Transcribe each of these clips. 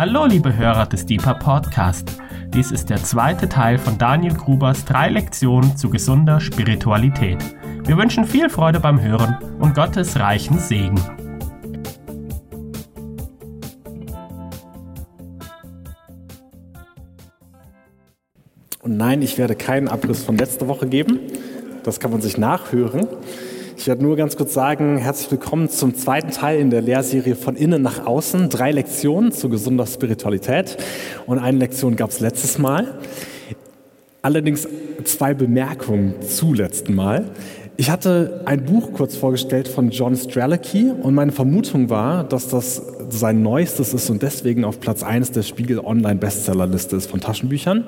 Hallo, liebe Hörer des Deeper Podcast. Dies ist der zweite Teil von Daniel Grubers drei Lektionen zu gesunder Spiritualität. Wir wünschen viel Freude beim Hören und Gottes reichen Segen. Und nein, ich werde keinen Abriss von letzter Woche geben. Das kann man sich nachhören. Ich werde nur ganz kurz sagen, herzlich willkommen zum zweiten Teil in der Lehrserie von innen nach außen. Drei Lektionen zu gesunder Spiritualität und eine Lektion gab es letztes Mal. Allerdings zwei Bemerkungen zu letzten Mal. Ich hatte ein Buch kurz vorgestellt von John Strelicky und meine Vermutung war, dass das sein neuestes ist und deswegen auf Platz 1 der Spiegel Online Bestsellerliste ist von Taschenbüchern.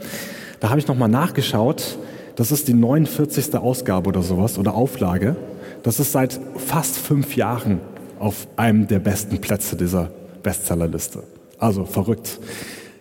Da habe ich nochmal nachgeschaut. Das ist die 49. Ausgabe oder sowas oder Auflage. Das ist seit fast fünf Jahren auf einem der besten Plätze dieser Bestsellerliste. Also verrückt.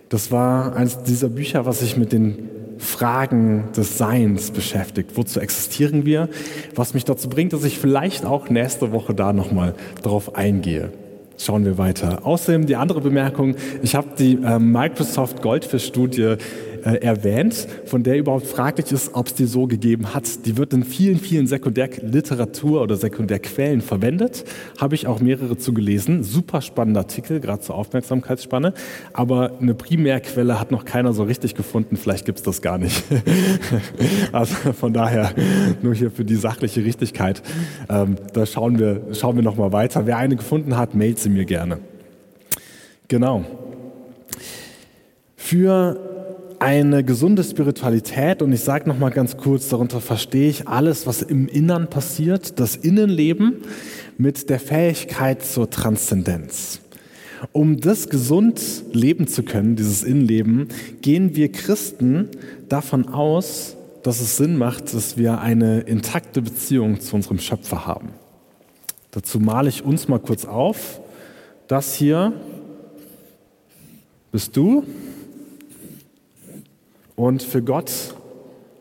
Das war eines dieser Bücher, was sich mit den Fragen des Seins beschäftigt. Wozu existieren wir? Was mich dazu bringt, dass ich vielleicht auch nächste Woche da nochmal drauf eingehe. Schauen wir weiter. Außerdem die andere Bemerkung, ich habe die äh, Microsoft Goldfish-Studie äh, erwähnt, von der überhaupt fraglich ist, ob es die so gegeben hat. Die wird in vielen, vielen Sekundärliteratur oder Sekundärquellen verwendet. Habe ich auch mehrere zu gelesen. Super spannender Artikel, gerade zur Aufmerksamkeitsspanne. Aber eine Primärquelle hat noch keiner so richtig gefunden. Vielleicht gibt es das gar nicht. also von daher nur hier für die sachliche Richtigkeit. Ähm, da schauen wir, schauen wir nochmal weiter. Wer eine gefunden hat, mailt sie mir gerne. Genau. Für eine gesunde Spiritualität und ich sage noch mal ganz kurz, darunter verstehe ich alles, was im Innern passiert, das Innenleben mit der Fähigkeit zur Transzendenz. Um das gesund leben zu können, dieses Innenleben, gehen wir Christen davon aus, dass es Sinn macht, dass wir eine intakte Beziehung zu unserem Schöpfer haben. Dazu male ich uns mal kurz auf. Das hier bist du, und für Gott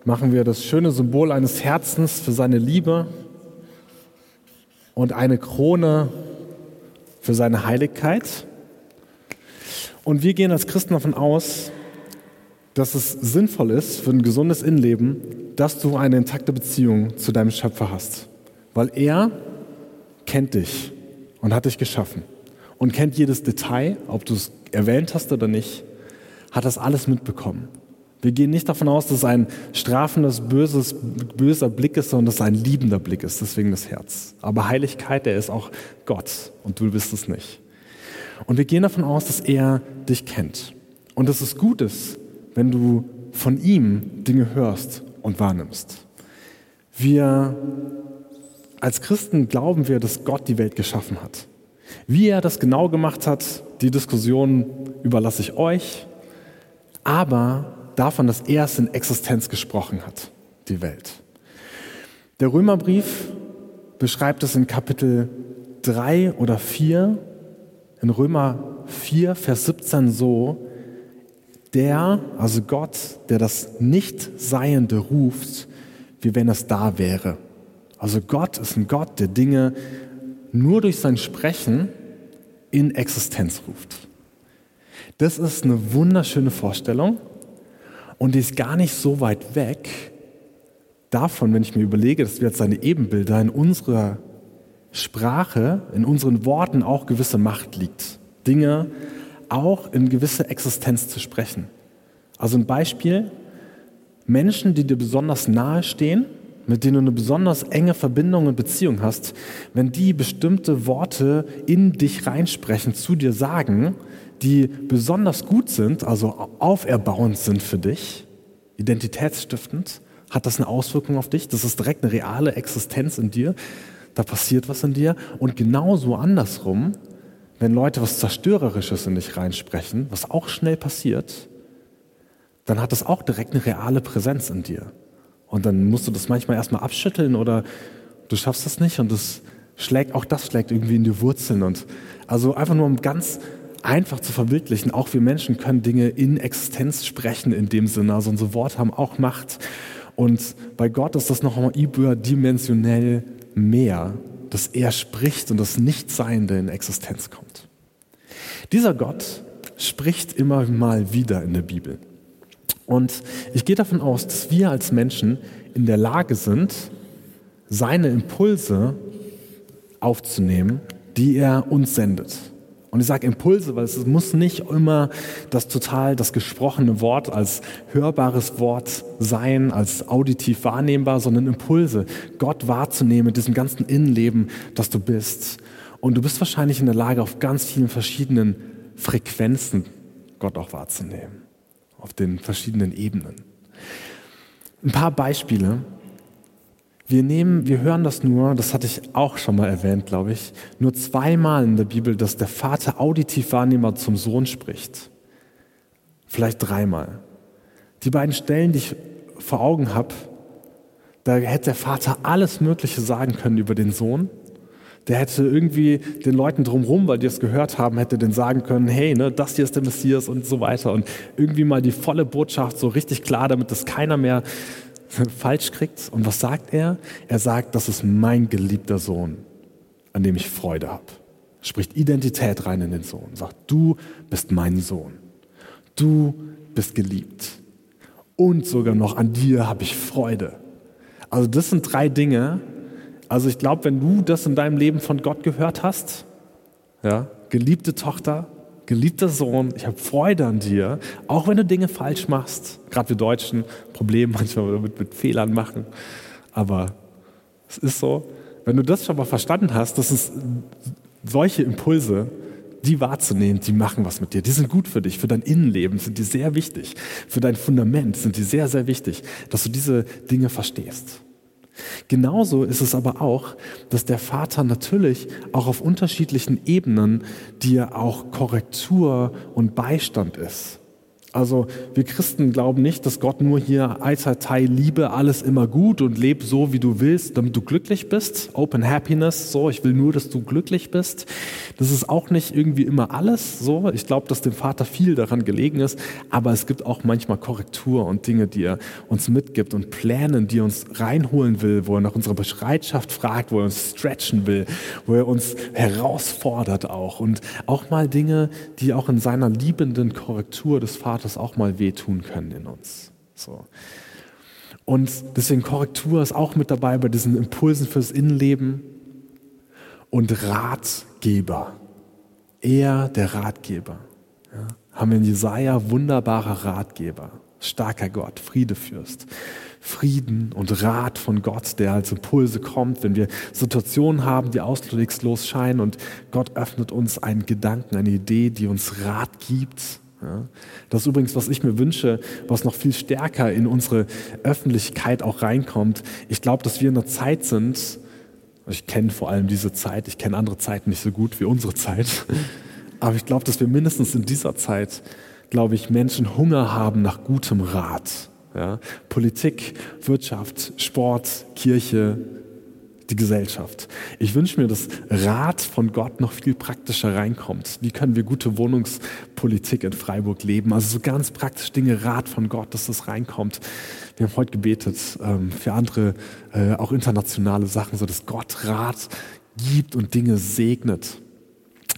machen wir das schöne Symbol eines Herzens für seine Liebe und eine Krone für seine Heiligkeit. Und wir gehen als Christen davon aus, dass es sinnvoll ist für ein gesundes Innenleben, dass du eine intakte Beziehung zu deinem Schöpfer hast. Weil er kennt dich und hat dich geschaffen und kennt jedes Detail, ob du es erwähnt hast oder nicht, hat das alles mitbekommen. Wir gehen nicht davon aus, dass es ein strafendes, böses, böser Blick ist, sondern dass es ein liebender Blick ist, deswegen das Herz. Aber Heiligkeit, der ist auch Gott und du bist es nicht. Und wir gehen davon aus, dass er dich kennt. Und dass es gut ist, wenn du von ihm Dinge hörst und wahrnimmst. Wir als Christen glauben wir, dass Gott die Welt geschaffen hat. Wie er das genau gemacht hat, die Diskussion überlasse ich euch. Aber davon, dass er es in Existenz gesprochen hat, die Welt. Der Römerbrief beschreibt es in Kapitel 3 oder 4, in Römer 4, Vers 17 so, der, also Gott, der das Nichtseiende ruft, wie wenn es da wäre. Also Gott ist ein Gott, der Dinge nur durch sein Sprechen in Existenz ruft. Das ist eine wunderschöne Vorstellung und die ist gar nicht so weit weg davon, wenn ich mir überlege, dass wir jetzt seine Ebenbilder in unserer Sprache, in unseren Worten auch gewisse Macht liegt. Dinge auch in gewisse Existenz zu sprechen. Also ein Beispiel, Menschen, die dir besonders nahe stehen, mit denen du eine besonders enge Verbindung und Beziehung hast, wenn die bestimmte Worte in dich reinsprechen, zu dir sagen, die besonders gut sind, also auferbauend sind für dich, identitätsstiftend, hat das eine Auswirkung auf dich. Das ist direkt eine reale Existenz in dir. Da passiert was in dir. Und genauso andersrum, wenn Leute was Zerstörerisches in dich reinsprechen, was auch schnell passiert, dann hat das auch direkt eine reale Präsenz in dir. Und dann musst du das manchmal erstmal abschütteln oder du schaffst das nicht und das schlägt, auch das schlägt irgendwie in die Wurzeln. Und also einfach nur um ganz einfach zu verbildlichen. Auch wir Menschen können Dinge in Existenz sprechen in dem Sinne. Also unsere Worte haben auch Macht. Und bei Gott ist das noch einmal überdimensionell mehr, dass er spricht und das Nichtseiende in Existenz kommt. Dieser Gott spricht immer mal wieder in der Bibel. Und ich gehe davon aus, dass wir als Menschen in der Lage sind, seine Impulse aufzunehmen, die er uns sendet. Und ich sage Impulse, weil es muss nicht immer das total das gesprochene Wort als hörbares Wort sein, als auditiv wahrnehmbar, sondern Impulse, Gott wahrzunehmen mit diesem ganzen Innenleben, das du bist. Und du bist wahrscheinlich in der Lage, auf ganz vielen verschiedenen Frequenzen Gott auch wahrzunehmen, auf den verschiedenen Ebenen. Ein paar Beispiele, wir nehmen, wir hören das nur, das hatte ich auch schon mal erwähnt, glaube ich, nur zweimal in der Bibel, dass der Vater auditiv wahrnehmbar zum Sohn spricht. Vielleicht dreimal. Die beiden Stellen, die ich vor Augen habe, da hätte der Vater alles Mögliche sagen können über den Sohn. Der hätte irgendwie den Leuten drumherum, weil die es gehört haben, hätte den sagen können, hey, ne, das hier ist der Messias und so weiter. Und irgendwie mal die volle Botschaft so richtig klar, damit das keiner mehr falsch kriegt. Und was sagt er? Er sagt, das ist mein geliebter Sohn, an dem ich Freude habe. Spricht Identität rein in den Sohn. Sagt, du bist mein Sohn. Du bist geliebt. Und sogar noch an dir habe ich Freude. Also das sind drei Dinge. Also ich glaube, wenn du das in deinem Leben von Gott gehört hast, ja, geliebte Tochter, geliebter Sohn, ich habe Freude an dir, auch wenn du Dinge falsch machst. Gerade wir Deutschen Probleme manchmal mit, mit Fehlern machen. Aber es ist so, wenn du das schon mal verstanden hast, dass es solche Impulse, die wahrzunehmen, die machen was mit dir. Die sind gut für dich, für dein Innenleben sind die sehr wichtig. Für dein Fundament sind die sehr, sehr wichtig, dass du diese Dinge verstehst. Genauso ist es aber auch, dass der Vater natürlich auch auf unterschiedlichen Ebenen dir auch Korrektur und Beistand ist. Also wir Christen glauben nicht, dass Gott nur hier Eizertei Liebe, alles immer gut und leb so, wie du willst, damit du glücklich bist. Open Happiness, so, ich will nur, dass du glücklich bist. Das ist auch nicht irgendwie immer alles so. Ich glaube, dass dem Vater viel daran gelegen ist, aber es gibt auch manchmal Korrektur und Dinge, die er uns mitgibt und Pläne, die er uns reinholen will, wo er nach unserer Bereitschaft fragt, wo er uns stretchen will, wo er uns herausfordert auch und auch mal Dinge, die auch in seiner liebenden Korrektur des Vaters Vaters auch mal wehtun können in uns. So. Und deswegen Korrektur ist auch mit dabei bei diesen Impulsen fürs Innenleben und Ratgeber. Er der Ratgeber. Ja. Haben wir in Jesaja wunderbarer Ratgeber. Starker Gott, Friedefürst. Frieden und Rat von Gott, der als Impulse kommt, wenn wir Situationen haben, die auswegslos scheinen und Gott öffnet uns einen Gedanken, eine Idee, die uns Rat gibt ja. Das ist übrigens, was ich mir wünsche, was noch viel stärker in unsere Öffentlichkeit auch reinkommt. Ich glaube, dass wir in einer Zeit sind, ich kenne vor allem diese Zeit, ich kenne andere Zeiten nicht so gut wie unsere Zeit, aber ich glaube, dass wir mindestens in dieser Zeit, glaube ich, Menschen Hunger haben nach gutem Rat. Ja. Politik, Wirtschaft, Sport, Kirche, die Gesellschaft. Ich wünsche mir, dass Rat von Gott noch viel praktischer reinkommt. Wie können wir gute Wohnungspolitik in Freiburg leben? Also so ganz praktisch Dinge, Rat von Gott, dass das reinkommt. Wir haben heute gebetet ähm, für andere, äh, auch internationale Sachen, so dass Gott Rat gibt und Dinge segnet.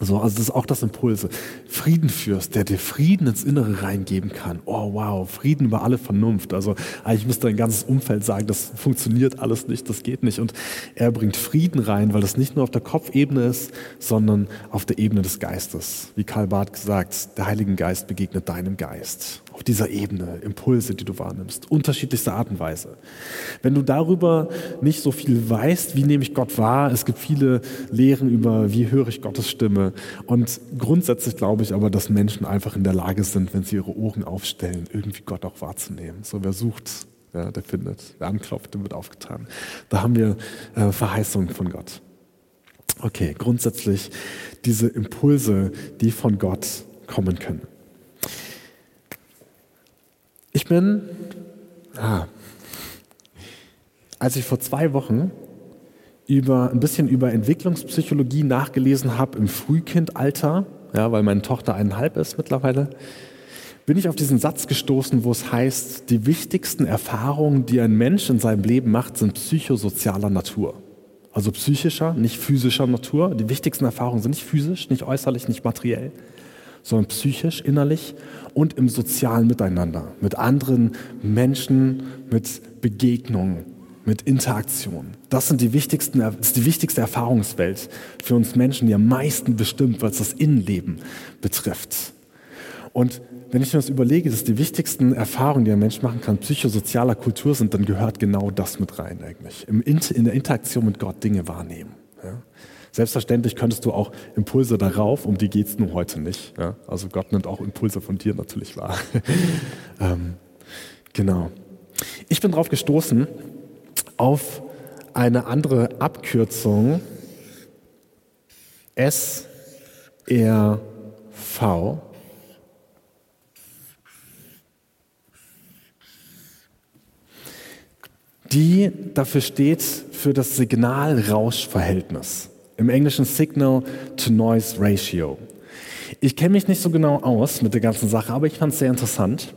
So, also das ist auch das Impulse. Frieden führst, der dir Frieden ins Innere reingeben kann. Oh wow, Frieden über alle Vernunft. Also eigentlich müsste dein ganzes Umfeld sagen, das funktioniert alles nicht, das geht nicht. Und er bringt Frieden rein, weil das nicht nur auf der Kopfebene ist, sondern auf der Ebene des Geistes. Wie Karl Barth gesagt, der Heilige Geist begegnet deinem Geist auf dieser Ebene, Impulse, die du wahrnimmst, unterschiedlichste Art und Weise. Wenn du darüber nicht so viel weißt, wie nehme ich Gott wahr, es gibt viele Lehren über, wie höre ich Gottes Stimme. Und grundsätzlich glaube ich aber, dass Menschen einfach in der Lage sind, wenn sie ihre Ohren aufstellen, irgendwie Gott auch wahrzunehmen. So wer sucht, ja, der findet, wer anklopft, dem wird aufgetan. Da haben wir äh, Verheißungen von Gott. Okay, grundsätzlich diese Impulse, die von Gott kommen können. Ich bin, ah, als ich vor zwei Wochen über, ein bisschen über Entwicklungspsychologie nachgelesen habe im Frühkindalter, ja, weil meine Tochter eineinhalb ist mittlerweile, bin ich auf diesen Satz gestoßen, wo es heißt, die wichtigsten Erfahrungen, die ein Mensch in seinem Leben macht, sind psychosozialer Natur. Also psychischer, nicht physischer Natur. Die wichtigsten Erfahrungen sind nicht physisch, nicht äußerlich, nicht materiell, sondern psychisch, innerlich und im sozialen Miteinander, mit anderen Menschen, mit Begegnungen, mit Interaktion. Das, sind die wichtigsten, das ist die wichtigste Erfahrungswelt für uns Menschen, die am meisten bestimmt, was das Innenleben betrifft. Und wenn ich mir das überlege, dass die wichtigsten Erfahrungen, die ein Mensch machen kann, psychosozialer Kultur sind, dann gehört genau das mit rein eigentlich. in der Interaktion mit Gott Dinge wahrnehmen. Ja? Selbstverständlich könntest du auch Impulse darauf, um die geht es nur heute nicht. Ja? Also Gott nimmt auch Impulse von dir natürlich wahr. ähm, genau. Ich bin darauf gestoßen, auf eine andere Abkürzung SRV. die dafür steht für das Signal-Rausch-Verhältnis. Im Englischen Signal-to-Noise-Ratio. Ich kenne mich nicht so genau aus mit der ganzen Sache, aber ich fand es sehr interessant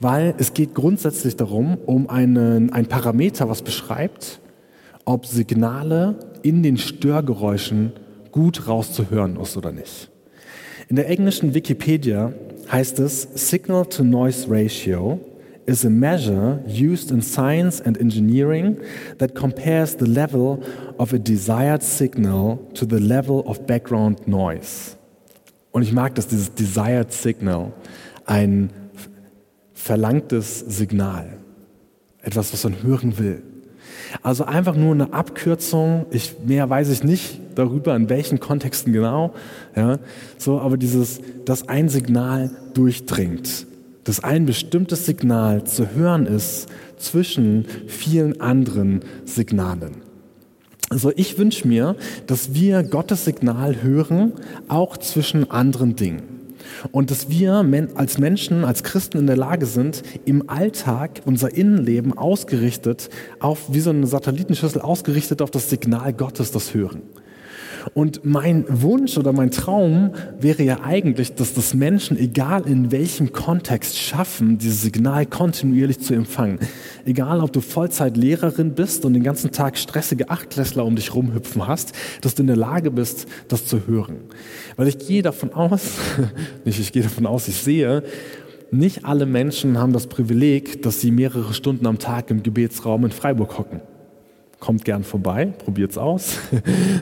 weil es geht grundsätzlich darum, um einen, ein Parameter, was beschreibt, ob Signale in den Störgeräuschen gut rauszuhören ist oder nicht. In der englischen Wikipedia heißt es Signal-to-Noise Ratio is a measure used in science and engineering that compares the level of a desired signal to the level of background noise. Und ich mag, dass dieses desired signal ein verlangtes Signal. Etwas, was man hören will. Also einfach nur eine Abkürzung. Ich, mehr weiß ich nicht darüber, in welchen Kontexten genau. Ja, so, aber dieses, dass ein Signal durchdringt, dass ein bestimmtes Signal zu hören ist zwischen vielen anderen Signalen. Also ich wünsche mir, dass wir Gottes Signal hören, auch zwischen anderen Dingen. Und dass wir als Menschen, als Christen in der Lage sind, im Alltag unser Innenleben ausgerichtet auf, wie so eine Satellitenschüssel ausgerichtet auf das Signal Gottes, das Hören. Und mein Wunsch oder mein Traum wäre ja eigentlich, dass das Menschen, egal in welchem Kontext, schaffen, dieses Signal kontinuierlich zu empfangen. Egal, ob du Vollzeitlehrerin bist und den ganzen Tag stressige Achtklässler um dich rumhüpfen hast, dass du in der Lage bist, das zu hören. Weil ich gehe davon aus, nicht ich gehe davon aus, ich sehe, nicht alle Menschen haben das Privileg, dass sie mehrere Stunden am Tag im Gebetsraum in Freiburg hocken. Kommt gern vorbei, probiert's aus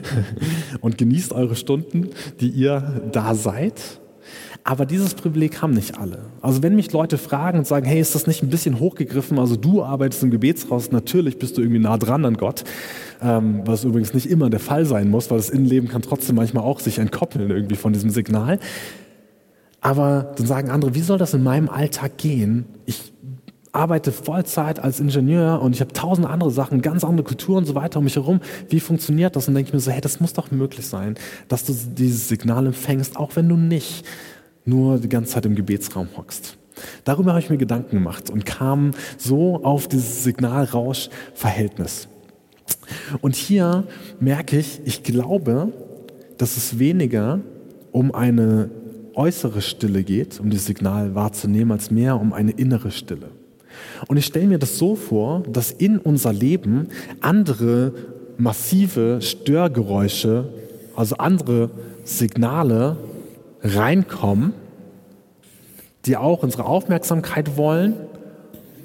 und genießt eure Stunden, die ihr da seid. Aber dieses Privileg haben nicht alle. Also wenn mich Leute fragen und sagen, hey, ist das nicht ein bisschen hochgegriffen? Also du arbeitest im Gebetshaus, natürlich bist du irgendwie nah dran an Gott, ähm, was übrigens nicht immer der Fall sein muss, weil das Innenleben kann trotzdem manchmal auch sich entkoppeln irgendwie von diesem Signal. Aber dann sagen andere, wie soll das in meinem Alltag gehen? Ich arbeite Vollzeit als Ingenieur und ich habe tausend andere Sachen, ganz andere Kulturen und so weiter um mich herum. Wie funktioniert das? Und denke ich mir so, hey, das muss doch möglich sein, dass du dieses Signal empfängst, auch wenn du nicht nur die ganze Zeit im Gebetsraum hockst. Darüber habe ich mir Gedanken gemacht und kam so auf dieses Signal-Rausch-Verhältnis. Und hier merke ich, ich glaube, dass es weniger um eine äußere Stille geht, um das Signal wahrzunehmen, als mehr um eine innere Stille. Und ich stelle mir das so vor, dass in unser Leben andere massive Störgeräusche, also andere Signale reinkommen, die auch unsere Aufmerksamkeit wollen,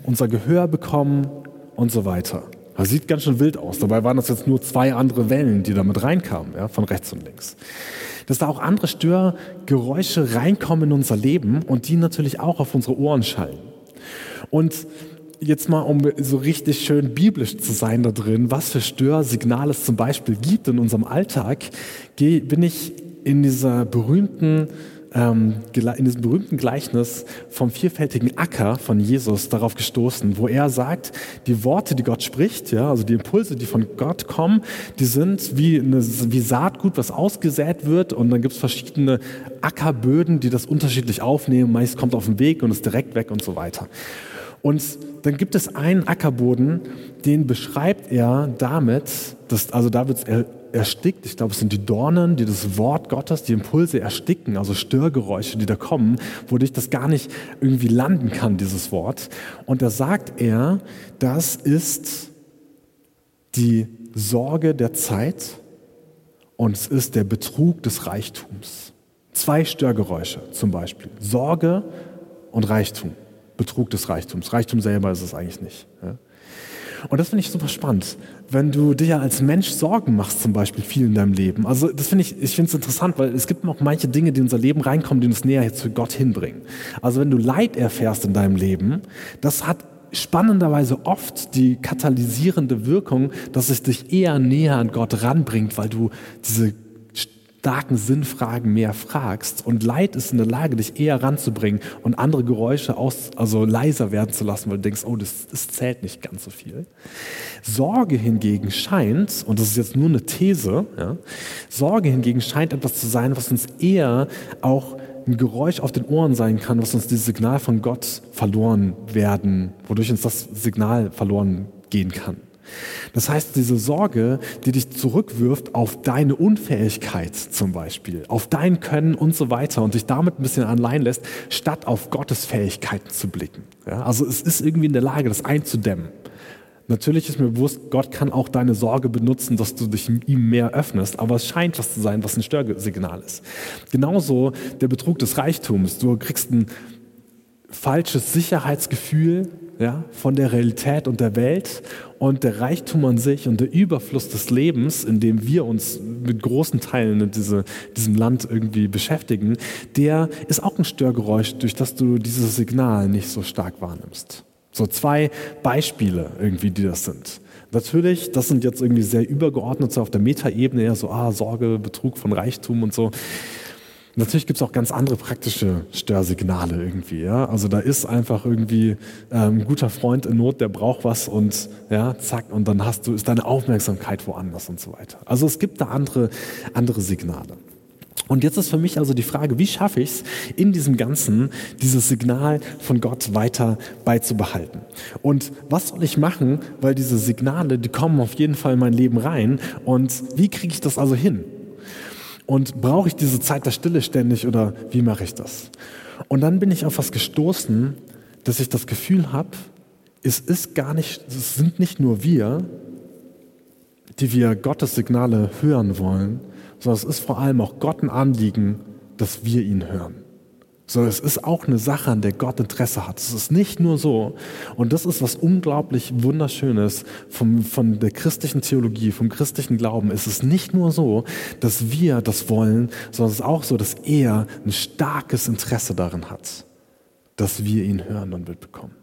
unser Gehör bekommen und so weiter. Das sieht ganz schön wild aus. Dabei waren das jetzt nur zwei andere Wellen, die damit reinkamen, ja, von rechts und links. Dass da auch andere Störgeräusche reinkommen in unser Leben und die natürlich auch auf unsere Ohren schallen. Und jetzt mal, um so richtig schön biblisch zu sein da drin, was für Störsignale es zum Beispiel gibt in unserem Alltag, bin ich in dieser berühmten ähm, in diesem berühmten Gleichnis vom vielfältigen Acker von Jesus darauf gestoßen, wo er sagt, die Worte, die Gott spricht, ja, also die Impulse, die von Gott kommen, die sind wie, eine, wie Saatgut, was ausgesät wird und dann gibt es verschiedene Ackerböden, die das unterschiedlich aufnehmen. Meist kommt auf den Weg und ist direkt weg und so weiter. Und dann gibt es einen Ackerboden, den beschreibt er damit, dass, also da wird es erstickt. Ich glaube, es sind die Dornen, die das Wort Gottes, die Impulse ersticken, also Störgeräusche, die da kommen, wodurch das gar nicht irgendwie landen kann, dieses Wort. Und da sagt er, das ist die Sorge der Zeit und es ist der Betrug des Reichtums. Zwei Störgeräusche zum Beispiel. Sorge und Reichtum. Betrug des Reichtums. Reichtum selber ist es eigentlich nicht. Ja? Und das finde ich super spannend, wenn du dir als Mensch Sorgen machst, zum Beispiel viel in deinem Leben. Also das finde ich, ich finde es interessant, weil es gibt noch manche Dinge, die in unser Leben reinkommen, die uns näher zu Gott hinbringen. Also wenn du Leid erfährst in deinem Leben, das hat spannenderweise oft die katalysierende Wirkung, dass es dich eher näher an Gott ranbringt, weil du diese starken Sinnfragen mehr fragst. Und Leid ist in der Lage, dich eher ranzubringen und andere Geräusche aus, also leiser werden zu lassen, weil du denkst, oh, das, das zählt nicht ganz so viel. Sorge hingegen scheint, und das ist jetzt nur eine These, ja, Sorge hingegen scheint etwas zu sein, was uns eher auch ein Geräusch auf den Ohren sein kann, was uns dieses Signal von Gott verloren werden, wodurch uns das Signal verloren gehen kann. Das heißt, diese Sorge, die dich zurückwirft auf deine Unfähigkeit zum Beispiel, auf dein Können und so weiter und dich damit ein bisschen allein lässt, statt auf Gottes Fähigkeiten zu blicken. Ja, also es ist irgendwie in der Lage, das einzudämmen. Natürlich ist mir bewusst, Gott kann auch deine Sorge benutzen, dass du dich ihm mehr öffnest, aber es scheint was zu sein, was ein Störsignal ist. Genauso der Betrug des Reichtums. Du kriegst ein falsches Sicherheitsgefühl ja, von der Realität und der Welt und der Reichtum an sich und der Überfluss des Lebens, in dem wir uns mit großen Teilen in diese, diesem Land irgendwie beschäftigen, der ist auch ein Störgeräusch, durch das du dieses Signal nicht so stark wahrnimmst. So zwei Beispiele irgendwie, die das sind. Natürlich, das sind jetzt irgendwie sehr übergeordnet, so auf der Metaebene, ja, so ah, Sorge, Betrug von Reichtum und so. Natürlich gibt es auch ganz andere praktische Störsignale irgendwie. Ja? Also da ist einfach irgendwie ähm, ein guter Freund in Not, der braucht was und ja, zack, und dann hast du, ist deine Aufmerksamkeit woanders und so weiter. Also es gibt da andere, andere Signale. Und jetzt ist für mich also die Frage, wie schaffe ich es in diesem Ganzen, dieses Signal von Gott weiter beizubehalten? Und was soll ich machen, weil diese Signale, die kommen auf jeden Fall in mein Leben rein. Und wie kriege ich das also hin? Und brauche ich diese Zeit der Stille ständig oder wie mache ich das? Und dann bin ich auf was gestoßen, dass ich das Gefühl habe, es ist gar nicht, es sind nicht nur wir, die wir Gottes Signale hören wollen, sondern es ist vor allem auch Gott ein Anliegen, dass wir ihn hören sondern es ist auch eine Sache, an der Gott Interesse hat. Es ist nicht nur so. Und das ist was unglaublich Wunderschönes vom, von der christlichen Theologie, vom christlichen Glauben. Es ist nicht nur so, dass wir das wollen, sondern es ist auch so, dass er ein starkes Interesse darin hat, dass wir ihn hören und mitbekommen.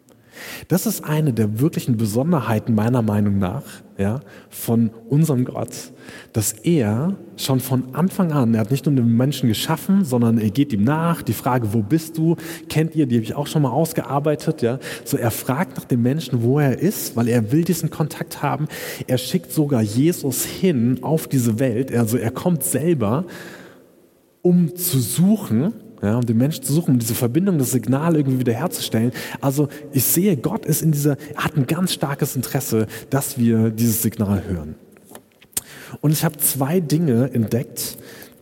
Das ist eine der wirklichen Besonderheiten meiner Meinung nach ja, von unserem Gott, dass er schon von Anfang an, er hat nicht nur den Menschen geschaffen, sondern er geht ihm nach. Die Frage, wo bist du, kennt ihr, die habe ich auch schon mal ausgearbeitet. Ja. So, er fragt nach dem Menschen, wo er ist, weil er will diesen Kontakt haben. Er schickt sogar Jesus hin auf diese Welt. Also er kommt selber, um zu suchen, ja, um den Menschen zu suchen, um diese Verbindung, das Signal irgendwie wieder herzustellen. Also ich sehe, Gott ist in dieser, hat ein ganz starkes Interesse, dass wir dieses Signal hören. Und ich habe zwei Dinge entdeckt,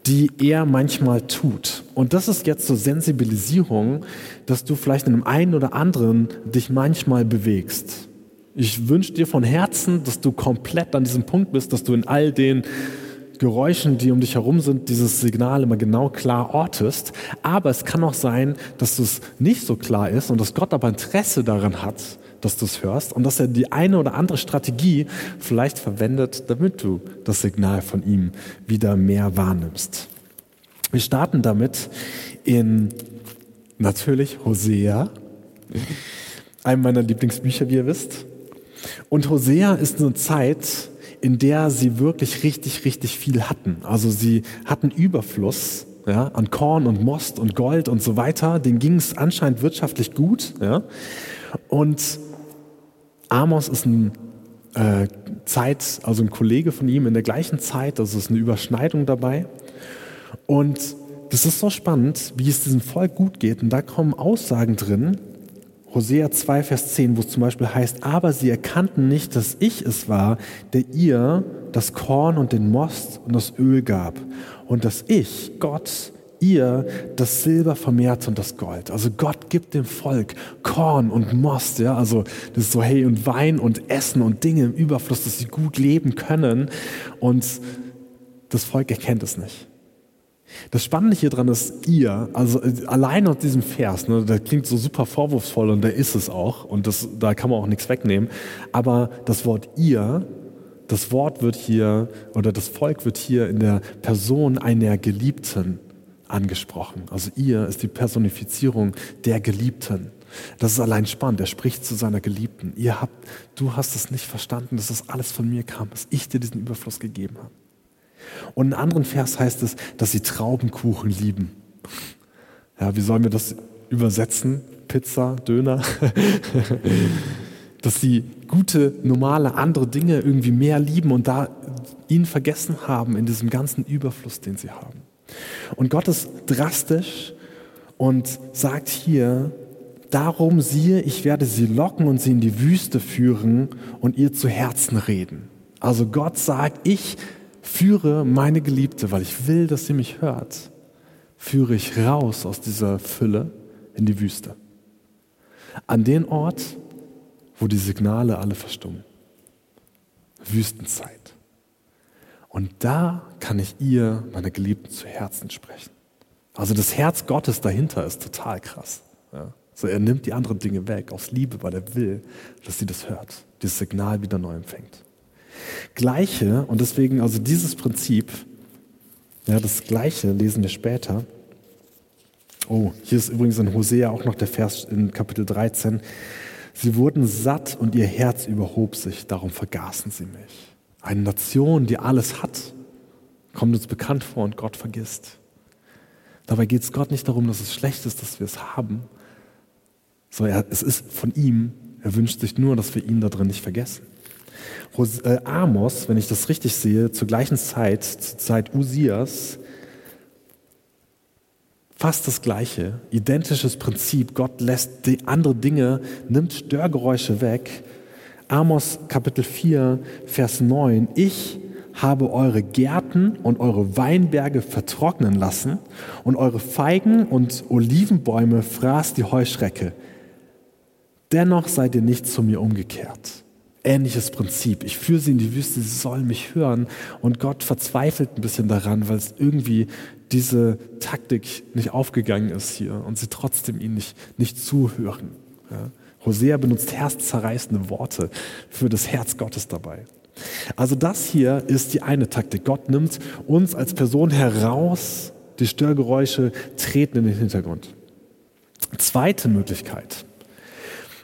die er manchmal tut. Und das ist jetzt so Sensibilisierung, dass du vielleicht in einem einen oder anderen dich manchmal bewegst. Ich wünsche dir von Herzen, dass du komplett an diesem Punkt bist, dass du in all den Geräuschen, die um dich herum sind, dieses Signal immer genau klar ortest. Aber es kann auch sein, dass es nicht so klar ist und dass Gott aber Interesse daran hat, dass du es hörst und dass er die eine oder andere Strategie vielleicht verwendet, damit du das Signal von ihm wieder mehr wahrnimmst. Wir starten damit in natürlich Hosea, einem meiner Lieblingsbücher, wie ihr wisst. Und Hosea ist eine Zeit, in der sie wirklich richtig, richtig viel hatten. Also sie hatten Überfluss ja, an Korn und Most und Gold und so weiter. Denen ging es anscheinend wirtschaftlich gut. Ja. Und Amos ist ein äh, Zeit, also ein Kollege von ihm in der gleichen Zeit, also ist eine Überschneidung dabei. Und das ist so spannend, wie es diesem Volk gut geht. Und da kommen Aussagen drin, Hosea 2, Vers 10, wo es zum Beispiel heißt, aber sie erkannten nicht, dass ich es war, der ihr das Korn und den Most und das Öl gab und dass ich, Gott, ihr das Silber vermehrt und das Gold. Also Gott gibt dem Volk Korn und Most, ja, also das ist so hey und Wein und Essen und Dinge im Überfluss, dass sie gut leben können und das Volk erkennt es nicht. Das Spannende hier dran ist ihr, also äh, allein aus diesem Vers, ne, der klingt so super vorwurfsvoll und der ist es auch und das, da kann man auch nichts wegnehmen, aber das Wort ihr, das Wort wird hier oder das Volk wird hier in der Person einer Geliebten angesprochen. Also ihr ist die Personifizierung der Geliebten. Das ist allein spannend. Er spricht zu seiner Geliebten. Ihr habt, du hast es nicht verstanden, dass das alles von mir kam, dass ich dir diesen Überfluss gegeben habe. Und in einem anderen Vers heißt es, dass sie Traubenkuchen lieben. Ja, wie sollen wir das übersetzen? Pizza, Döner? dass sie gute, normale, andere Dinge irgendwie mehr lieben und da ihn vergessen haben in diesem ganzen Überfluss, den sie haben. Und Gott ist drastisch und sagt hier, darum siehe, ich werde sie locken und sie in die Wüste führen und ihr zu Herzen reden. Also Gott sagt, ich führe meine Geliebte, weil ich will, dass sie mich hört, führe ich raus aus dieser Fülle in die Wüste. An den Ort, wo die Signale alle verstummen. Wüstenzeit. Und da kann ich ihr, meiner Geliebten, zu Herzen sprechen. Also das Herz Gottes dahinter ist total krass. Ja. So, er nimmt die anderen Dinge weg aus Liebe, weil er will, dass sie das hört, dieses Signal wieder neu empfängt. Gleiche, und deswegen also dieses Prinzip, ja, das Gleiche lesen wir später. Oh, hier ist übrigens in Hosea auch noch der Vers in Kapitel 13. Sie wurden satt und ihr Herz überhob sich, darum vergaßen sie mich. Eine Nation, die alles hat, kommt uns bekannt vor und Gott vergisst. Dabei geht es Gott nicht darum, dass es schlecht ist, dass wir es haben, sondern es ist von ihm. Er wünscht sich nur, dass wir ihn da drin nicht vergessen. Äh, Amos, wenn ich das richtig sehe, zur gleichen Zeit, zur Zeit Usias, fast das gleiche, identisches Prinzip. Gott lässt die andere Dinge, nimmt Störgeräusche weg. Amos Kapitel 4, Vers 9. Ich habe eure Gärten und eure Weinberge vertrocknen lassen und eure Feigen und Olivenbäume fraß die Heuschrecke. Dennoch seid ihr nicht zu mir umgekehrt ähnliches Prinzip. Ich führe sie in die Wüste, sie sollen mich hören. Und Gott verzweifelt ein bisschen daran, weil es irgendwie diese Taktik nicht aufgegangen ist hier und sie trotzdem ihnen nicht, nicht zuhören. Ja. Hosea benutzt herzzerreißende Worte für das Herz Gottes dabei. Also das hier ist die eine Taktik. Gott nimmt uns als Person heraus, die Störgeräusche treten in den Hintergrund. Zweite Möglichkeit.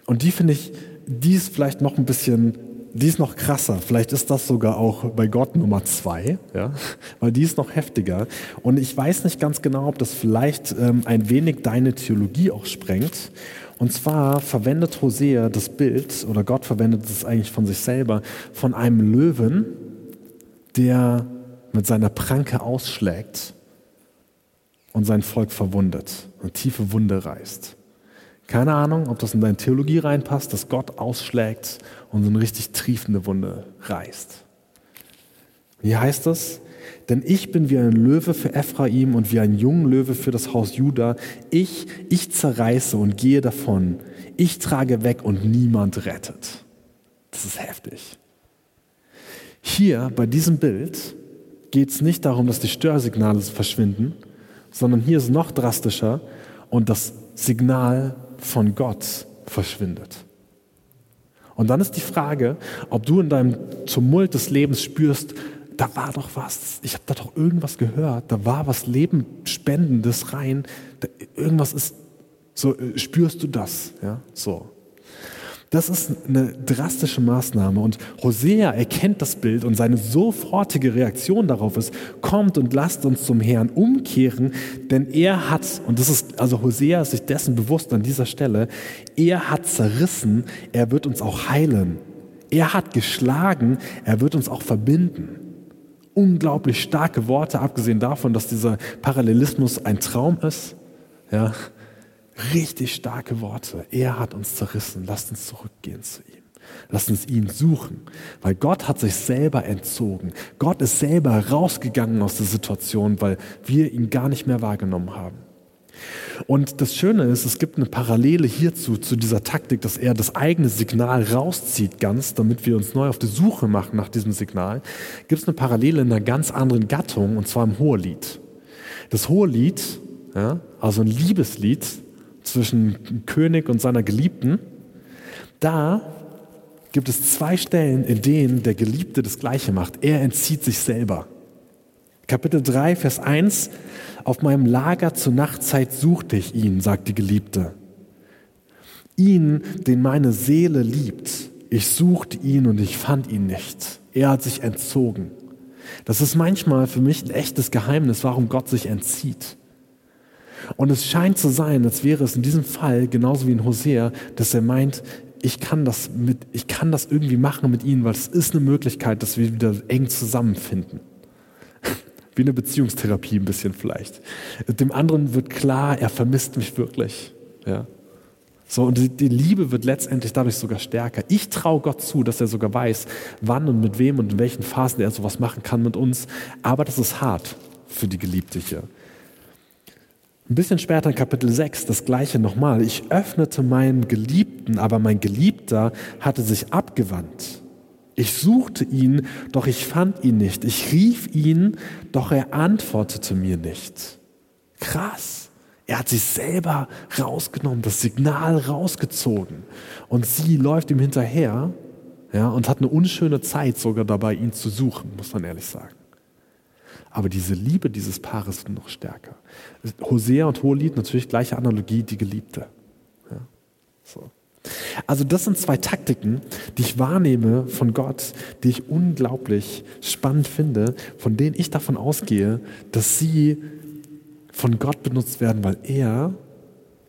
Und die finde ich die ist vielleicht noch ein bisschen, die ist noch krasser. Vielleicht ist das sogar auch bei Gott Nummer zwei, ja? weil die ist noch heftiger. Und ich weiß nicht ganz genau, ob das vielleicht ähm, ein wenig deine Theologie auch sprengt. Und zwar verwendet Hosea das Bild, oder Gott verwendet es eigentlich von sich selber, von einem Löwen, der mit seiner Pranke ausschlägt und sein Volk verwundet, eine tiefe Wunde reißt. Keine Ahnung, ob das in deine Theologie reinpasst, dass Gott ausschlägt und so eine richtig triefende Wunde reißt. Wie heißt das? Denn ich bin wie ein Löwe für Ephraim und wie ein junger Löwe für das Haus Juda. Ich, ich zerreiße und gehe davon. Ich trage weg und niemand rettet. Das ist heftig. Hier bei diesem Bild geht es nicht darum, dass die Störsignale verschwinden, sondern hier ist noch drastischer und das Signal von Gott verschwindet. Und dann ist die Frage, ob du in deinem Tumult des Lebens spürst, da war doch was, ich habe da doch irgendwas gehört, da war was Lebenspendendes rein, da, irgendwas ist, so äh, spürst du das, ja, so. Das ist eine drastische Maßnahme und Hosea erkennt das Bild und seine sofortige Reaktion darauf ist, kommt und lasst uns zum Herrn umkehren, denn er hat, und das ist, also Hosea ist sich dessen bewusst an dieser Stelle, er hat zerrissen, er wird uns auch heilen. Er hat geschlagen, er wird uns auch verbinden. Unglaublich starke Worte, abgesehen davon, dass dieser Parallelismus ein Traum ist. Ja, Richtig starke Worte. Er hat uns zerrissen. Lasst uns zurückgehen zu ihm. Lasst uns ihn suchen, weil Gott hat sich selber entzogen. Gott ist selber rausgegangen aus der Situation, weil wir ihn gar nicht mehr wahrgenommen haben. Und das Schöne ist, es gibt eine Parallele hierzu, zu dieser Taktik, dass er das eigene Signal rauszieht ganz, damit wir uns neu auf die Suche machen nach diesem Signal. Gibt es eine Parallele in einer ganz anderen Gattung, und zwar im Hohelied. Das hohe Lied, ja, also ein Liebeslied zwischen König und seiner Geliebten, da gibt es zwei Stellen, in denen der Geliebte das Gleiche macht. Er entzieht sich selber. Kapitel 3, Vers 1. Auf meinem Lager zur Nachtzeit suchte ich ihn, sagt die Geliebte. Ihn, den meine Seele liebt. Ich suchte ihn und ich fand ihn nicht. Er hat sich entzogen. Das ist manchmal für mich ein echtes Geheimnis, warum Gott sich entzieht. Und es scheint zu sein, als wäre es in diesem Fall genauso wie in Hosea, dass er meint, ich kann das mit, ich kann das irgendwie machen mit ihnen, weil es ist eine Möglichkeit, dass wir wieder eng zusammenfinden. Wie eine Beziehungstherapie ein bisschen vielleicht. Dem anderen wird klar, er vermisst mich wirklich. Ja. So, und die, Liebe wird letztendlich dadurch sogar stärker. Ich traue Gott zu, dass er sogar weiß, wann und mit wem und in welchen Phasen er sowas machen kann mit uns. Aber das ist hart für die Geliebte hier. Ein bisschen später in Kapitel 6 das gleiche nochmal. Ich öffnete meinen Geliebten, aber mein Geliebter hatte sich abgewandt. Ich suchte ihn, doch ich fand ihn nicht. Ich rief ihn, doch er antwortete mir nicht. Krass. Er hat sich selber rausgenommen, das Signal rausgezogen. Und sie läuft ihm hinterher ja, und hat eine unschöne Zeit sogar dabei, ihn zu suchen, muss man ehrlich sagen. Aber diese Liebe dieses Paares wird noch stärker. Hosea und Hohelied, natürlich gleiche Analogie, die Geliebte. Ja, so. Also das sind zwei Taktiken, die ich wahrnehme von Gott, die ich unglaublich spannend finde, von denen ich davon ausgehe, dass sie von Gott benutzt werden, weil er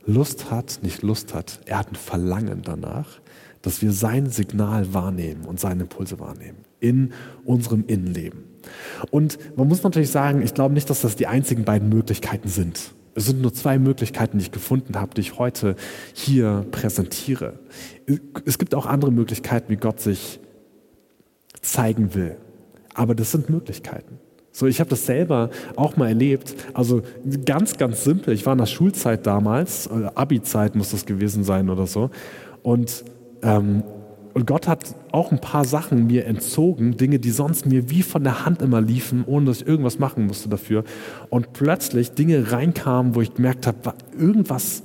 Lust hat, nicht Lust hat, er hat ein Verlangen danach, dass wir sein Signal wahrnehmen und seine Impulse wahrnehmen in unserem Innenleben. Und man muss natürlich sagen, ich glaube nicht, dass das die einzigen beiden Möglichkeiten sind. Es sind nur zwei Möglichkeiten, die ich gefunden habe, die ich heute hier präsentiere. Es gibt auch andere Möglichkeiten, wie Gott sich zeigen will. Aber das sind Möglichkeiten. So, ich habe das selber auch mal erlebt. Also ganz, ganz simpel. Ich war in der Schulzeit damals, äh, Abi-Zeit muss das gewesen sein oder so. Und ähm, und Gott hat auch ein paar Sachen mir entzogen, Dinge, die sonst mir wie von der Hand immer liefen, ohne dass ich irgendwas machen musste dafür. Und plötzlich Dinge reinkamen, wo ich gemerkt habe, irgendwas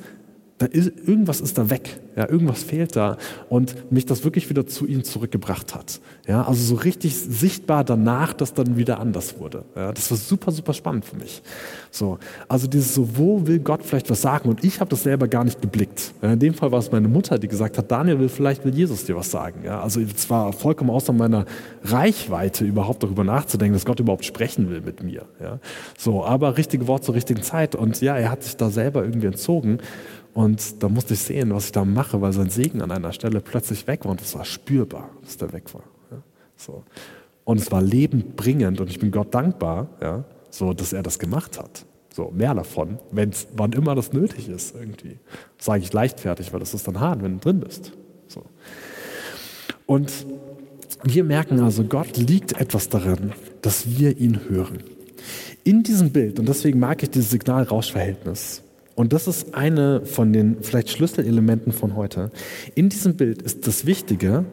da ist, irgendwas ist da weg, ja, irgendwas fehlt da und mich das wirklich wieder zu ihm zurückgebracht hat. Ja, also so richtig sichtbar danach, dass dann wieder anders wurde. Ja, das war super, super spannend für mich. So, also dieses so, wo will Gott vielleicht was sagen? Und ich habe das selber gar nicht geblickt. Ja, in dem Fall war es meine Mutter, die gesagt hat, Daniel will vielleicht will Jesus dir was sagen. Ja, also es war vollkommen außer meiner Reichweite überhaupt darüber nachzudenken, dass Gott überhaupt sprechen will mit mir. Ja, so, aber richtige Wort zur richtigen Zeit und ja, er hat sich da selber irgendwie entzogen. Und da musste ich sehen, was ich da mache, weil sein Segen an einer Stelle plötzlich weg war und es war spürbar, dass der weg war. Ja, so. Und es war lebendbringend und ich bin Gott dankbar, ja, so, dass er das gemacht hat. So, mehr davon, wenn's, wann immer das nötig ist, irgendwie. Sage ich leichtfertig, weil das ist dann hart, wenn du drin bist. So. Und wir merken also, Gott liegt etwas darin, dass wir ihn hören. In diesem Bild, und deswegen mag ich dieses Signal-Rausch-Verhältnis, und das ist eine von den vielleicht Schlüsselelementen von heute. In diesem Bild ist das Wichtige,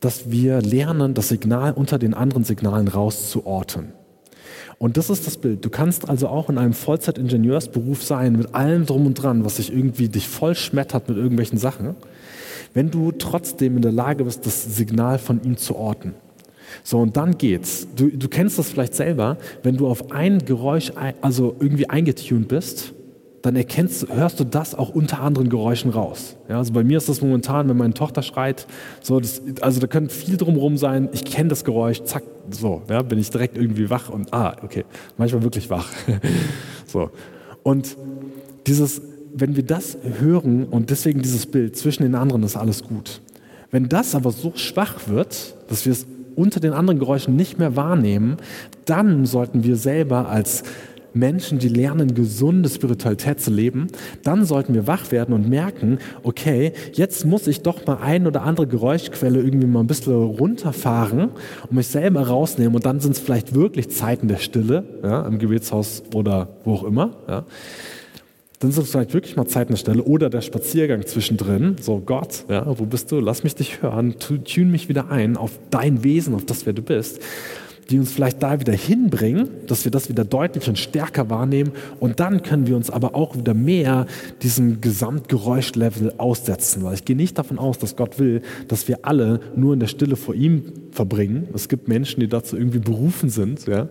dass wir lernen, das Signal unter den anderen Signalen rauszuorten. Und das ist das Bild. Du kannst also auch in einem Vollzeit-Ingenieursberuf sein, mit allem drum und dran, was sich irgendwie dich voll schmettert mit irgendwelchen Sachen, wenn du trotzdem in der Lage bist, das Signal von ihm zu orten. So, und dann geht's. Du, du kennst das vielleicht selber, wenn du auf ein Geräusch, also irgendwie eingetuned bist dann erkennst, hörst du das auch unter anderen Geräuschen raus. Ja, also bei mir ist das momentan, wenn meine Tochter schreit, so das, also da könnte viel drumherum sein, ich kenne das Geräusch, zack, so, ja, bin ich direkt irgendwie wach und ah, okay, manchmal wirklich wach. so. Und dieses, wenn wir das hören und deswegen dieses Bild zwischen den anderen ist alles gut. Wenn das aber so schwach wird, dass wir es unter den anderen Geräuschen nicht mehr wahrnehmen, dann sollten wir selber als Menschen, die lernen, gesunde Spiritualität zu leben, dann sollten wir wach werden und merken, okay, jetzt muss ich doch mal ein oder andere Geräuschquelle irgendwie mal ein bisschen runterfahren und mich selber rausnehmen und dann sind es vielleicht wirklich Zeiten der Stille, ja, im Gebetshaus oder wo auch immer, ja. Dann sind es vielleicht wirklich mal Zeiten der Stille oder der Spaziergang zwischendrin. So, Gott, ja, wo bist du? Lass mich dich hören, tune mich wieder ein auf dein Wesen, auf das, wer du bist. Die uns vielleicht da wieder hinbringen, dass wir das wieder deutlich und stärker wahrnehmen. Und dann können wir uns aber auch wieder mehr diesem Gesamtgeräuschlevel aussetzen. Weil ich gehe nicht davon aus, dass Gott will, dass wir alle nur in der Stille vor ihm verbringen. Es gibt Menschen, die dazu irgendwie berufen sind. Ja?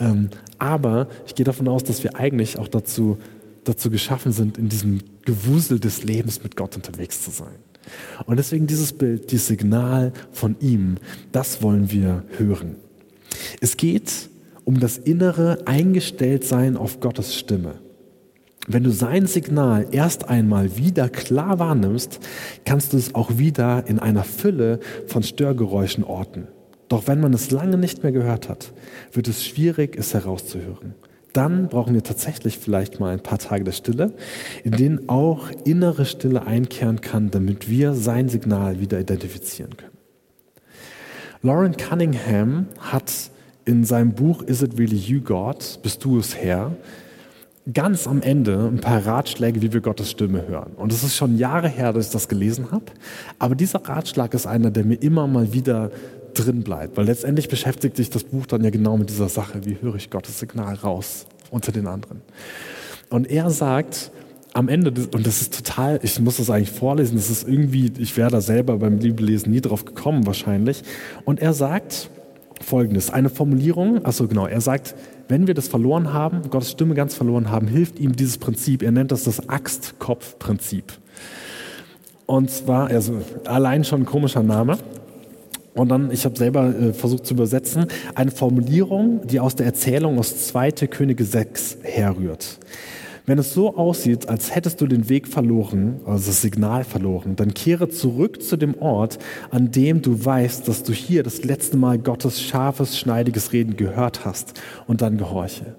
Ähm, aber ich gehe davon aus, dass wir eigentlich auch dazu, dazu geschaffen sind, in diesem Gewusel des Lebens mit Gott unterwegs zu sein. Und deswegen dieses Bild, dieses Signal von ihm, das wollen wir hören. Es geht um das innere Eingestelltsein auf Gottes Stimme. Wenn du sein Signal erst einmal wieder klar wahrnimmst, kannst du es auch wieder in einer Fülle von Störgeräuschen orten. Doch wenn man es lange nicht mehr gehört hat, wird es schwierig, es herauszuhören. Dann brauchen wir tatsächlich vielleicht mal ein paar Tage der Stille, in denen auch innere Stille einkehren kann, damit wir sein Signal wieder identifizieren können. Lauren Cunningham hat in seinem Buch Is It Really You God? Bist du es Herr? ganz am Ende ein paar Ratschläge, wie wir Gottes Stimme hören. Und es ist schon Jahre her, dass ich das gelesen habe. Aber dieser Ratschlag ist einer, der mir immer mal wieder drin bleibt. Weil letztendlich beschäftigt sich das Buch dann ja genau mit dieser Sache. Wie höre ich Gottes Signal raus unter den anderen? Und er sagt, am Ende, und das ist total, ich muss das eigentlich vorlesen, das ist irgendwie, ich wäre da selber beim Bibellesen nie drauf gekommen wahrscheinlich. Und er sagt, folgendes, eine Formulierung, achso genau, er sagt, wenn wir das verloren haben, Gottes Stimme ganz verloren haben, hilft ihm dieses Prinzip, er nennt das das Axtkopf-Prinzip. Und zwar, also allein schon ein komischer Name. Und dann, ich habe selber äh, versucht zu übersetzen, eine Formulierung, die aus der Erzählung aus 2. Könige 6 herrührt. Wenn es so aussieht, als hättest du den Weg verloren, also das Signal verloren, dann kehre zurück zu dem Ort, an dem du weißt, dass du hier das letzte Mal Gottes scharfes, schneidiges Reden gehört hast und dann gehorche.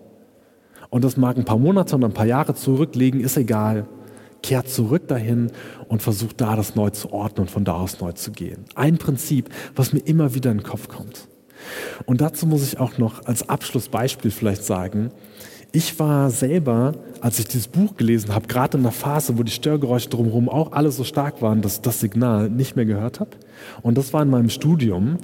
Und das mag ein paar Monate und ein paar Jahre zurücklegen, ist egal. Kehr zurück dahin und versuch da das neu zu ordnen und von da aus neu zu gehen. Ein Prinzip, was mir immer wieder in den Kopf kommt. Und dazu muss ich auch noch als Abschlussbeispiel vielleicht sagen, ich war selber, als ich dieses Buch gelesen habe, gerade in einer Phase, wo die Störgeräusche drumherum auch alle so stark waren, dass ich das Signal nicht mehr gehört habe. Und das war in meinem Studium.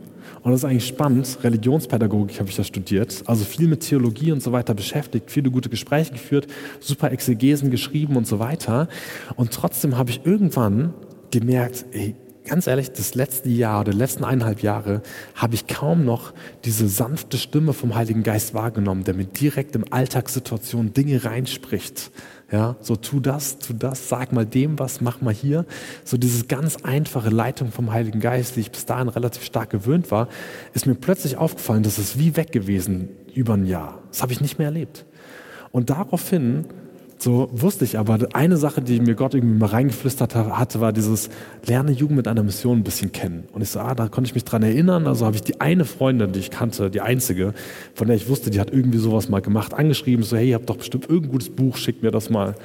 Und das ist eigentlich spannend. Religionspädagogik habe ich ja studiert. Also viel mit Theologie und so weiter beschäftigt, viele gute Gespräche geführt, super Exegesen geschrieben und so weiter. Und trotzdem habe ich irgendwann gemerkt, ey, ganz ehrlich, das letzte Jahr die letzten eineinhalb Jahre habe ich kaum noch diese sanfte Stimme vom Heiligen Geist wahrgenommen, der mir direkt in Alltagssituationen Dinge reinspricht. Ja, so tu das, tu das, sag mal dem was, mach mal hier. So diese ganz einfache Leitung vom Heiligen Geist, die ich bis dahin relativ stark gewöhnt war, ist mir plötzlich aufgefallen, das ist wie weg gewesen über ein Jahr. Das habe ich nicht mehr erlebt. Und daraufhin so wusste ich aber, eine Sache, die mir Gott irgendwie mal reingeflüstert hatte, war dieses Lerne Jugend mit einer Mission ein bisschen kennen. Und ich so, ah, da konnte ich mich dran erinnern. Also habe ich die eine Freundin, die ich kannte, die einzige, von der ich wusste, die hat irgendwie sowas mal gemacht, angeschrieben, so, hey, ihr habt doch bestimmt irgendein gutes Buch, schickt mir das mal.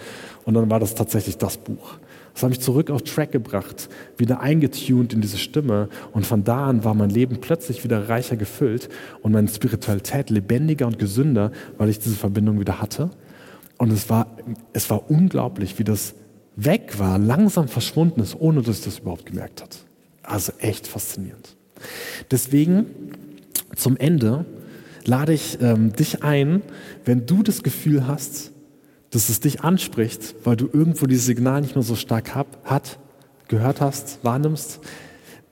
Und dann war das tatsächlich das Buch. Das hat mich zurück auf Track gebracht, wieder eingetuned in diese Stimme. Und von da an war mein Leben plötzlich wieder reicher gefüllt und meine Spiritualität lebendiger und gesünder, weil ich diese Verbindung wieder hatte. Und es war, es war unglaublich, wie das weg war, langsam verschwunden ist, ohne dass ich das überhaupt gemerkt hat. Also echt faszinierend. Deswegen zum Ende lade ich ähm, dich ein, wenn du das Gefühl hast, dass es dich anspricht, weil du irgendwo dieses Signal nicht mehr so stark hab, hat, gehört hast, wahrnimmst,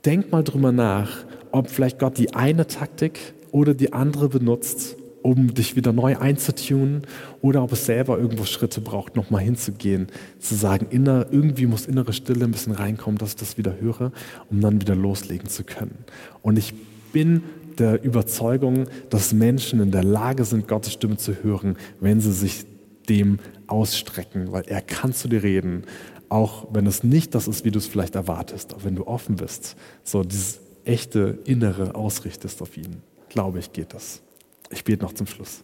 denk mal drüber nach, ob vielleicht Gott die eine Taktik oder die andere benutzt, um dich wieder neu einzutunen oder ob es selber irgendwo Schritte braucht, nochmal hinzugehen, zu sagen, inner, irgendwie muss innere Stille ein bisschen reinkommen, dass ich das wieder höre, um dann wieder loslegen zu können. Und ich bin der Überzeugung, dass Menschen in der Lage sind, Gottes Stimme zu hören, wenn sie sich dem ausstrecken, weil er kann zu dir reden, auch wenn es nicht das ist, wie du es vielleicht erwartest, auch wenn du offen bist, so dieses echte Innere ausrichtest auf ihn. Glaube ich, geht das. Ich bete noch zum Schluss.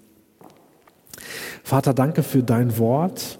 Vater, danke für dein Wort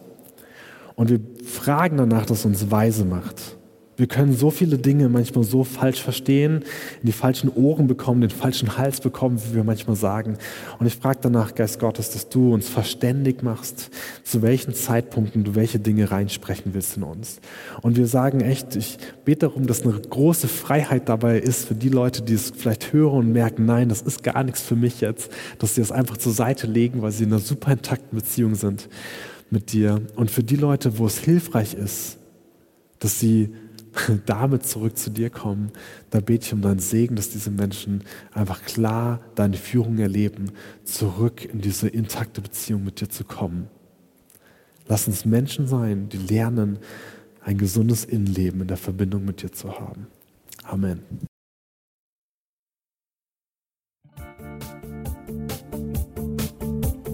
und wir fragen danach, dass uns weise macht. Wir können so viele Dinge manchmal so falsch verstehen, in die falschen Ohren bekommen, den falschen Hals bekommen, wie wir manchmal sagen. Und ich frage danach, Geist Gottes, dass du uns verständig machst, zu welchen Zeitpunkten du welche Dinge reinsprechen willst in uns. Und wir sagen echt, ich bete darum, dass eine große Freiheit dabei ist für die Leute, die es vielleicht hören und merken, nein, das ist gar nichts für mich jetzt, dass sie es einfach zur Seite legen, weil sie in einer super intakten Beziehung sind mit dir. Und für die Leute, wo es hilfreich ist, dass sie damit zurück zu dir kommen, da bete ich um deinen Segen, dass diese Menschen einfach klar deine Führung erleben, zurück in diese intakte Beziehung mit dir zu kommen. Lass uns Menschen sein, die lernen, ein gesundes Innenleben in der Verbindung mit dir zu haben. Amen.